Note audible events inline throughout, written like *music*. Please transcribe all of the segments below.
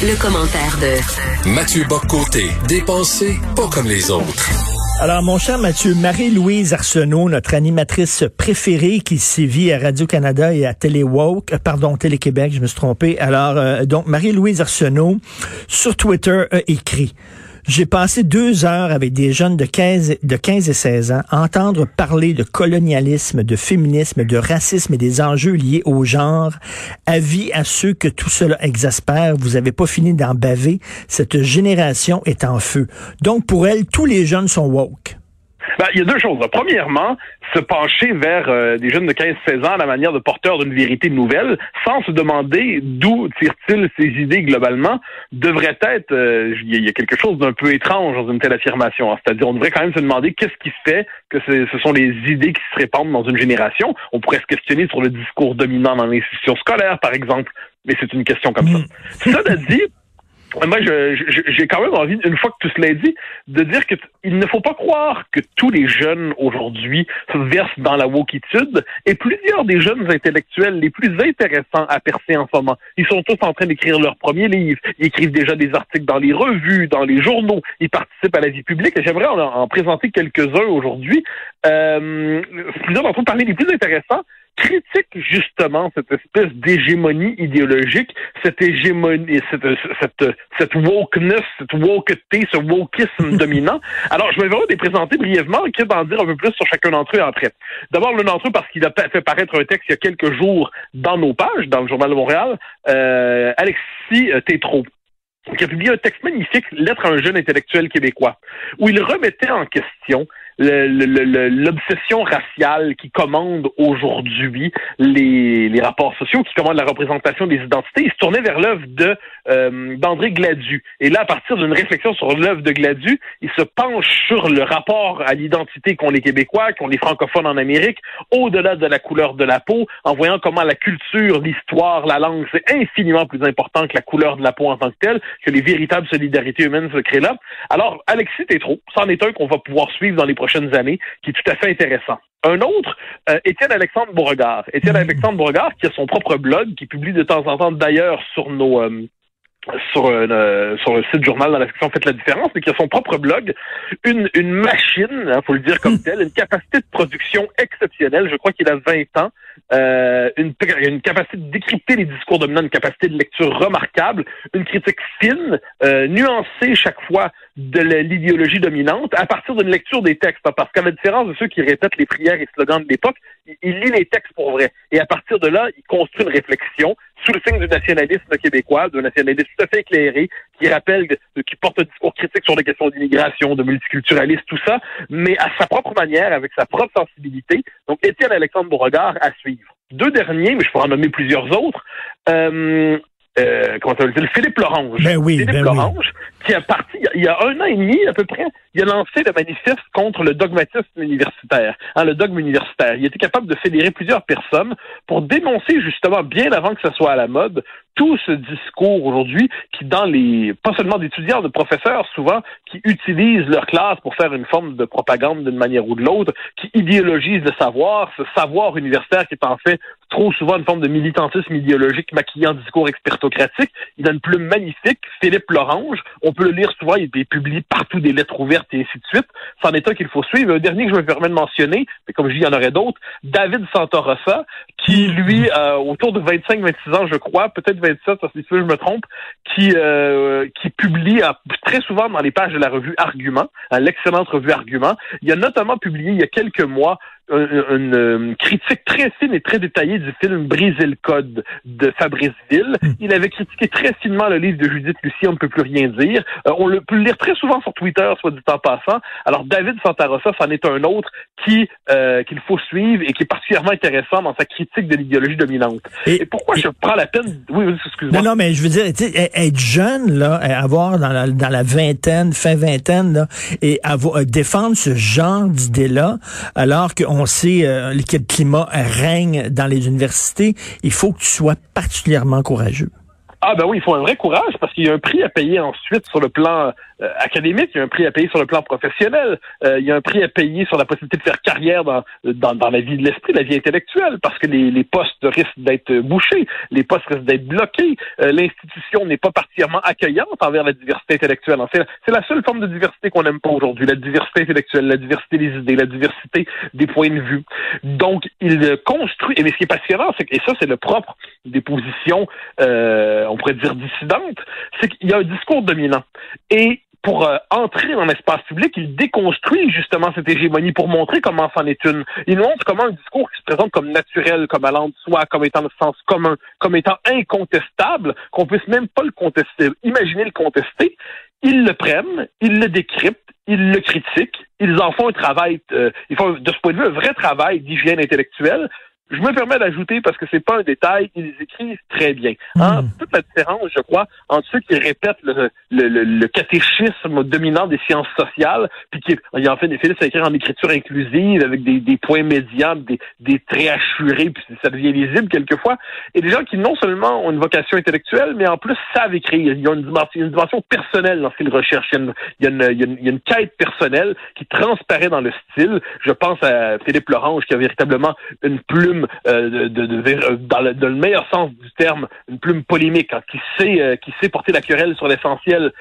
Le, commentaire de Mathieu Boccoté, dépensé pas comme les autres. Alors, mon cher Mathieu, Marie-Louise Arsenault, notre animatrice préférée qui sévit à Radio-Canada et à Téléwoke, euh, pardon, Télé-Québec, je me suis trompé. Alors, euh, donc, Marie-Louise Arsenault, sur Twitter, a écrit j'ai passé deux heures avec des jeunes de 15, de 15 et 16 ans à entendre parler de colonialisme, de féminisme, de racisme et des enjeux liés au genre. Avis à ceux que tout cela exaspère, vous avez pas fini d'en baver. Cette génération est en feu. Donc, pour elle, tous les jeunes sont woke. Ben, il y a deux choses. Premièrement, se pencher vers euh, des jeunes de 15-16 ans à la manière de porteurs d'une vérité nouvelle, sans se demander d'où tirent-ils ces idées globalement, devrait être, euh, il y a quelque chose d'un peu étrange dans une telle affirmation. C'est-à-dire, on devrait quand même se demander qu'est-ce qui fait que ce sont les idées qui se répandent dans une génération. On pourrait se questionner sur le discours dominant dans l'institution scolaire, par exemple, mais c'est une question comme ça. Mm. Cela dit, moi, j'ai quand même envie, une fois que tout cela est dit, de dire que il ne faut pas croire que tous les jeunes aujourd'hui se versent dans la wokitude et plusieurs des jeunes intellectuels les plus intéressants à percer en ce moment, ils sont tous en train d'écrire leur premier livre, ils écrivent déjà des articles dans les revues, dans les journaux, ils participent à la vie publique. J'aimerais en, en, présenter quelques-uns aujourd'hui. Euh, plusieurs d'entre eux parmi les plus intéressants critique justement cette espèce d'hégémonie idéologique, cette hégémonie, cette, cette, cette wokeness, cette woketé, ce wokisme *laughs* dominant. Alors, je vais vraiment les présenter brièvement, et d'en dire un peu plus sur chacun d'entre eux après. D'abord, l'un d'entre eux, parce qu'il a fait paraître un texte il y a quelques jours dans nos pages, dans le Journal de Montréal, euh, Alexis euh, Tétrault qui a publié un texte magnifique, Lettre à un jeune intellectuel québécois, où il remettait en question l'obsession raciale qui commande aujourd'hui les, les, rapports sociaux, qui commande la représentation des identités. Il se tournait vers l'œuvre de euh, d'André Gladu. Et là, à partir d'une réflexion sur l'œuvre de Gladu, il se penche sur le rapport à l'identité qu'ont les Québécois, qu'ont les francophones en Amérique, au-delà de la couleur de la peau, en voyant comment la culture, l'histoire, la langue, c'est infiniment plus important que la couleur de la peau en tant que telle, que les véritables solidarités humaines se créent là. Alors, Alexis Tétrault, c'en est un qu'on va pouvoir suivre dans les prochaines années, qui est tout à fait intéressant. Un autre, euh, Étienne Alexandre Beauregard. Étienne mmh. Alexandre Beauregard, qui a son propre blog, qui publie de temps en temps d'ailleurs sur nos euh, sur, euh, sur le site journal dans la section Faites la différence, mais qui a son propre blog, une, une machine, il hein, faut le dire comme mmh. *laughs* tel, une capacité de production exceptionnelle. Je crois qu'il a 20 ans. Euh, une, une capacité de décrypter les discours dominants, une capacité de lecture remarquable, une critique fine, euh, nuancée chaque fois de l'idéologie dominante à partir d'une lecture des textes. Hein, parce qu'à la différence de ceux qui répètent les prières et slogans de l'époque, il, il, lit les textes pour vrai. Et à partir de là, il construit une réflexion sous le signe du nationalisme québécois, d'un nationalisme tout à fait éclairé, qui rappelle, qui porte un discours critique sur les questions d'immigration, de multiculturalisme, tout ça, mais à sa propre manière, avec sa propre sensibilité. Donc, Étienne Alexandre Beauregard à suivre. Deux derniers, mais je pourrais en nommer plusieurs autres. Euh, euh, comment ça Philippe Lorange. Ben oui, Philippe ben Lorange, qui a parti il y a un an et demi à peu près, il a lancé le manifeste contre le dogmatisme universitaire, hein, le dogme universitaire. Il était capable de fédérer plusieurs personnes pour dénoncer justement, bien avant que ce soit à la mode, tout ce discours aujourd'hui qui, dans les, pas seulement d'étudiants, de professeurs souvent, qui utilisent leur classe pour faire une forme de propagande d'une manière ou de l'autre, qui idéologisent le savoir, ce savoir universitaire qui est en fait trop souvent une forme de militantisme idéologique maquillant discours expertocratique. Il a une plume magnifique, Philippe Lorange. On peut le lire souvent, il publie partout des lettres ouvertes et ainsi de suite. C'en est un qu'il faut suivre. Un dernier que je me permets de mentionner, mais comme je dis, il y en aurait d'autres, David Santorossa, qui, lui, euh, autour de 25-26 ans, je crois, peut-être 27, si je me trompe, qui, euh, qui publie très souvent dans les pages de la revue Argument, l'excellente revue Argument. Il a notamment publié il y a quelques mois une, une, critique très fine et très détaillée du film Briser le code de Fabrice Ville. Hmm. Il avait critiqué très finement le livre de Judith Lucie, On ne peut plus rien dire. Euh, on le peut le lire très souvent sur Twitter, soit du temps passant. Alors David Santarossa, c'en est un autre qui euh, qu'il faut suivre et qui est particulièrement intéressant dans sa critique de l'idéologie dominante. Et, pourquoi je prends la peine? Oui, oui excuse-moi. Non, non, mais je veux dire, être jeune là, avoir dans la, dans la vingtaine, fin vingtaine là, et avoir défendre ce genre d'idées-là, alors qu'on on sait euh, climat règne dans les universités, il faut que tu sois particulièrement courageux. Ah ben oui, il faut un vrai courage parce qu'il y a un prix à payer ensuite sur le plan académique, il y a un prix à payer sur le plan professionnel, il y a un prix à payer sur la possibilité de faire carrière dans, dans, dans la vie de l'esprit, la vie intellectuelle, parce que les, les postes risquent d'être bouchés, les postes risquent d'être bloqués, l'institution n'est pas particulièrement accueillante envers la diversité intellectuelle. C'est la seule forme de diversité qu'on n'aime pas aujourd'hui, la diversité intellectuelle, la diversité des idées, la diversité des points de vue. Donc, il construit, et mais ce qui est passionnant, c'est que, et ça c'est le propre des positions, euh, on pourrait dire dissidentes, c'est qu'il y a un discours dominant. Et pour euh, entrer dans l'espace public, il déconstruit justement cette hégémonie pour montrer comment c'en est une. Il montre comment un discours qui se présente comme naturel, comme allant de soi, comme étant de sens commun, comme étant incontestable, qu'on puisse même pas le contester, imaginer le contester, ils le prennent, ils le décryptent, ils le critiquent, ils en font un travail, euh, ils font de ce point de vue un vrai travail d'hygiène intellectuelle je me permets d'ajouter, parce que c'est pas un détail, ils écrivent très bien. Hein? Toute la différence, je crois, entre ceux qui répètent le, le, le, catéchisme dominant des sciences sociales, puis qui il en fait des Philippe écrire en écriture inclusive, avec des, des points médians, des, des traits assurés, puis ça devient lisible quelquefois, et des gens qui non seulement ont une vocation intellectuelle, mais en plus savent écrire. Ils ont une dimension, une dimension personnelle dans ce qu'ils recherchent. Il y, a une, il, y a une, il y a une quête personnelle qui transparaît dans le style. Je pense à Philippe Lorange, qui a véritablement une plume euh, de, dans, le, meilleur sens du terme, une plume polémique, hein, qui sait euh, qui sait porter la querelle sur l'essentiel.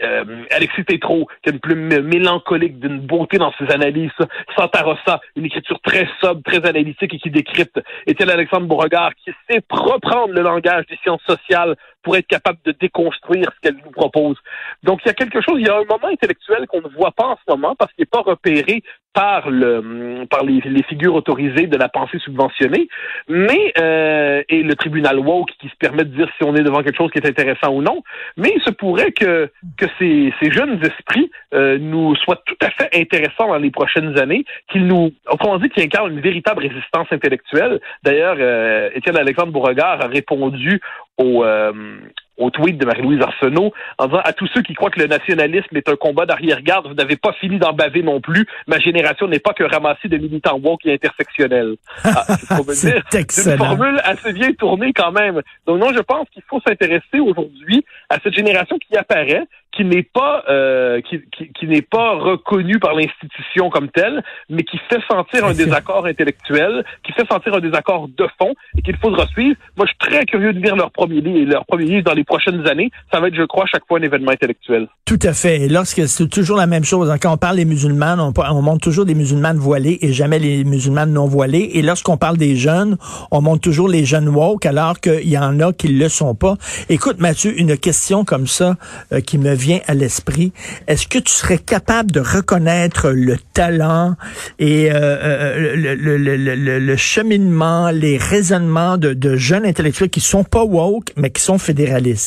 Euh, Alexis Tétrault, qui a une plume mélancolique, d'une beauté dans ses analyses. Santa Rossa, une écriture très sobre, très analytique et qui décrypte. Étienne Alexandre Beauregard, qui sait reprendre le langage des sciences sociales pour être capable de déconstruire ce qu'elle nous propose. Donc, il y a quelque chose, il y a un moment intellectuel qu'on ne voit pas en ce moment parce qu'il n'est pas repéré par le par les, figures autorisées de la pensée subventionnée, mais euh, et le tribunal woke qui se permet de dire si on est devant quelque chose qui est intéressant ou non. Mais il se pourrait que que ces, ces jeunes esprits euh, nous soient tout à fait intéressants dans les prochaines années, qu'ils nous, autrement dit, qu'ils incarnent une véritable résistance intellectuelle. D'ailleurs, euh, Étienne Alexandre Beauregard a répondu au, euh, au tweet de Marie-Louise Arsenault en disant à tous ceux qui croient que le nationalisme est un combat d'arrière-garde, vous n'avez pas fini d'en baver non plus. Ma génération n'est pas que ramasser de militants woke et intersectionnels. Ah, *laughs* c'est une formule assez bien tournée quand même. Donc non, je pense qu'il faut s'intéresser aujourd'hui à cette génération qui apparaît, qui n'est pas euh, qui, qui, n'est pas reconnu par l'institution comme telle, mais qui fait sentir un désaccord intellectuel, qui fait sentir un désaccord de fond et qu'il faudra suivre. Moi, je suis très curieux de lire leur premier livre, leur premier livre dans les prochaines années. Ça va être, je crois, chaque fois un événement intellectuel. Tout à fait. Et lorsque c'est toujours la même chose, hein. quand on parle des musulmanes, on, on montre toujours des musulmanes voilées et jamais les musulmanes non voilées. Et lorsqu'on parle des jeunes, on montre toujours les jeunes woke alors qu'il y en a qui le sont pas. Écoute, Mathieu, une question comme ça euh, qui me vient à l'esprit. Est-ce que tu serais capable de reconnaître le talent et euh, euh, le, le, le, cheminement, les raisonnements de, de jeunes intellectuels qui sont pas woke, mais qui sont fédéralistes?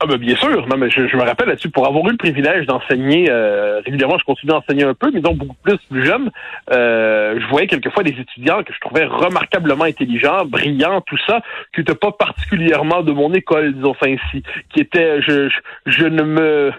Ah ben bien sûr, non mais je, me rappelle là-dessus, pour avoir eu le privilège d'enseigner euh, régulièrement, je continue d'enseigner un peu, mais donc beaucoup plus plus jeune, euh, je voyais quelquefois des étudiants que je trouvais remarquablement intelligents, brillants, tout ça, qui n'étaient pas particulièrement de mon école, disons ça ainsi, qui étaient, je, je, ne me,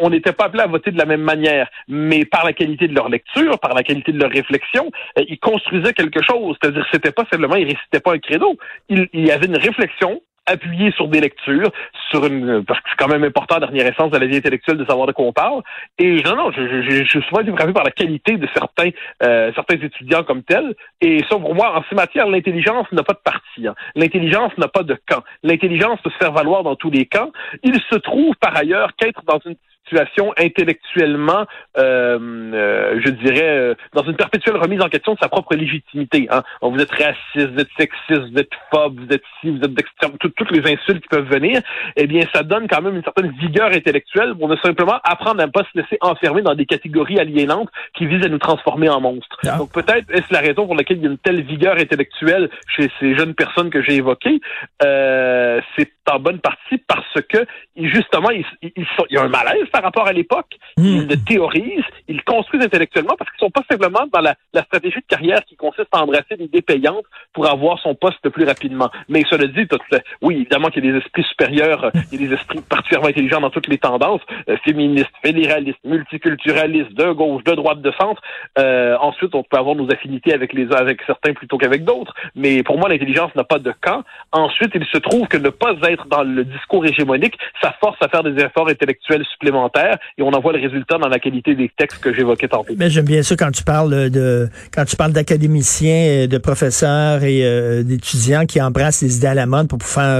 on n'était pas appelés à voter de la même manière, mais par la qualité de leur lecture, par la qualité de leur réflexion, euh, ils construisaient quelque chose, c'est-à-dire c'était pas simplement, ils récitaient pas un credo, il, il y avait une réflexion appuyé sur des lectures, sur une parce que c'est quand même important, dernière essence de la vie intellectuelle, de savoir de quoi on parle. Et non, non, je, je, je suis souvent par la qualité de certains euh, certains étudiants comme tels. Et ça, pour moi, en ces matières, l'intelligence n'a pas de parti. Hein. L'intelligence n'a pas de camp. L'intelligence peut se faire valoir dans tous les camps. Il se trouve par ailleurs qu'être dans une situation intellectuellement, euh, euh, je dirais, euh, dans une perpétuelle remise en question de sa propre légitimité. Hein. Vous êtes raciste, vous êtes sexiste, vous êtes phobe, vous êtes ci, vous êtes d'extrême, toutes les insultes qui peuvent venir. Eh bien, ça donne quand même une certaine vigueur intellectuelle pour ne simplement apprendre à ne pas se laisser enfermer dans des catégories aliénantes qui visent à nous transformer en monstres. Ah. Donc peut-être est-ce la raison pour laquelle il y a une telle vigueur intellectuelle chez ces jeunes personnes que j'ai évoquées. C'est en bonne partie parce que justement, il, il y a un malaise par rapport à l'époque. Hmm. Ils le théorisent, ils le construisent intellectuellement parce qu'ils sont pas simplement dans la, stratégie de carrière qui consiste à embrasser des idées payantes pour avoir son poste plus rapidement. Mais cela dit, oui, évidemment qu'il y a des esprits supérieurs, euh, il y a des esprits particulièrement intelligents dans toutes les tendances, euh, féministes, fédéralistes, multiculturalistes, de gauche, de droite, de centre. Euh, ensuite, on peut avoir nos affinités avec les avec certains plutôt qu'avec d'autres. Mais pour moi, l'intelligence n'a pas de camp. Ensuite, il se trouve que ne pas être être dans le discours hégémonique, ça force à faire des efforts intellectuels supplémentaires et on en voit le résultat dans la qualité des textes que j'évoquais tantôt. Mais j'aime bien ça quand tu parles de quand tu parles d'académiciens, de professeurs et euh, d'étudiants qui embrassent les idées à la mode pour,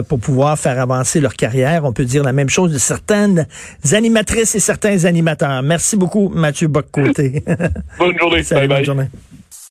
pour pouvoir faire avancer leur carrière. On peut dire la même chose de certaines animatrices et certains animateurs. Merci beaucoup, Mathieu Boccoté. bonne journée. *laughs* Salut, bonne journée.